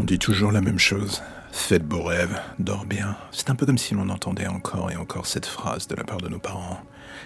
On dit toujours la même chose. Faites beaux rêves, dors bien. C'est un peu comme si l'on entendait encore et encore cette phrase de la part de nos parents.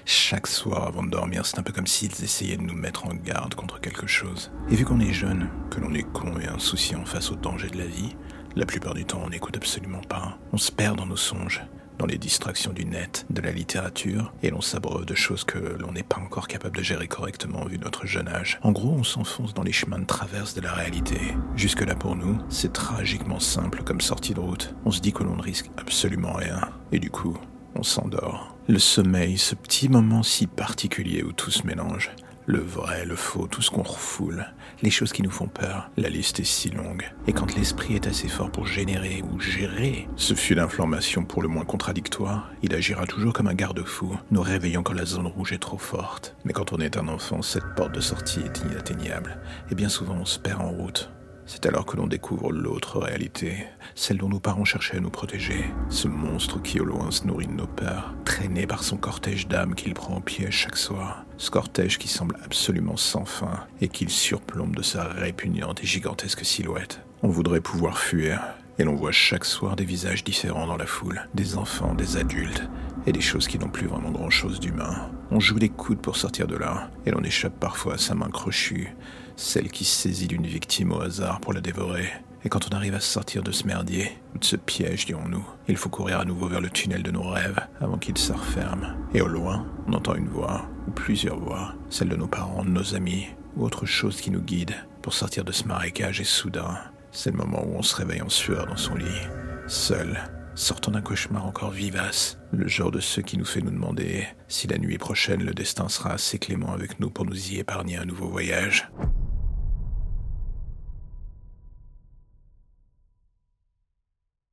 Chaque soir avant de dormir, c'est un peu comme s'ils essayaient de nous mettre en garde contre quelque chose. Et vu qu'on est jeune, que l'on est con et insouciant face aux dangers de la vie, la plupart du temps on n'écoute absolument pas. On se perd dans nos songes dans les distractions du net, de la littérature, et l'on s'abreuve de choses que l'on n'est pas encore capable de gérer correctement vu notre jeune âge. En gros, on s'enfonce dans les chemins de traverse de la réalité. Jusque-là pour nous, c'est tragiquement simple comme sortie de route. On se dit que l'on ne risque absolument rien, et du coup, on s'endort. Le sommeil, ce petit moment si particulier où tout se mélange, le vrai, le faux, tout ce qu'on refoule, les choses qui nous font peur, la liste est si longue. Et quand l'esprit est assez fort pour générer ou gérer ce flux d'informations pour le moins contradictoire, il agira toujours comme un garde-fou, nous réveillant quand la zone rouge est trop forte. Mais quand on est un enfant, cette porte de sortie est inatteignable, et bien souvent on se perd en route. C'est alors que l'on découvre l'autre réalité, celle dont nos parents cherchaient à nous protéger, ce monstre qui au loin se nourrit de nos peurs, traîné par son cortège d'âmes qu'il prend au piège chaque soir, ce cortège qui semble absolument sans fin et qu'il surplombe de sa répugnante et gigantesque silhouette. On voudrait pouvoir fuir, et l'on voit chaque soir des visages différents dans la foule, des enfants, des adultes, et des choses qui n'ont plus vraiment grand-chose d'humain. On joue des coudes pour sortir de là, et l'on échappe parfois à sa main crochue, celle qui saisit d'une victime au hasard pour la dévorer. Et quand on arrive à sortir de ce merdier, de ce piège, dirons-nous, il faut courir à nouveau vers le tunnel de nos rêves avant qu'il se referme. Et au loin, on entend une voix, ou plusieurs voix, celle de nos parents, de nos amis, ou autre chose qui nous guide pour sortir de ce marécage et soudain, c'est le moment où on se réveille en sueur dans son lit, seul, sortant d'un cauchemar encore vivace, le genre de ceux qui nous fait nous demander si la nuit prochaine le destin sera assez clément avec nous pour nous y épargner un nouveau voyage.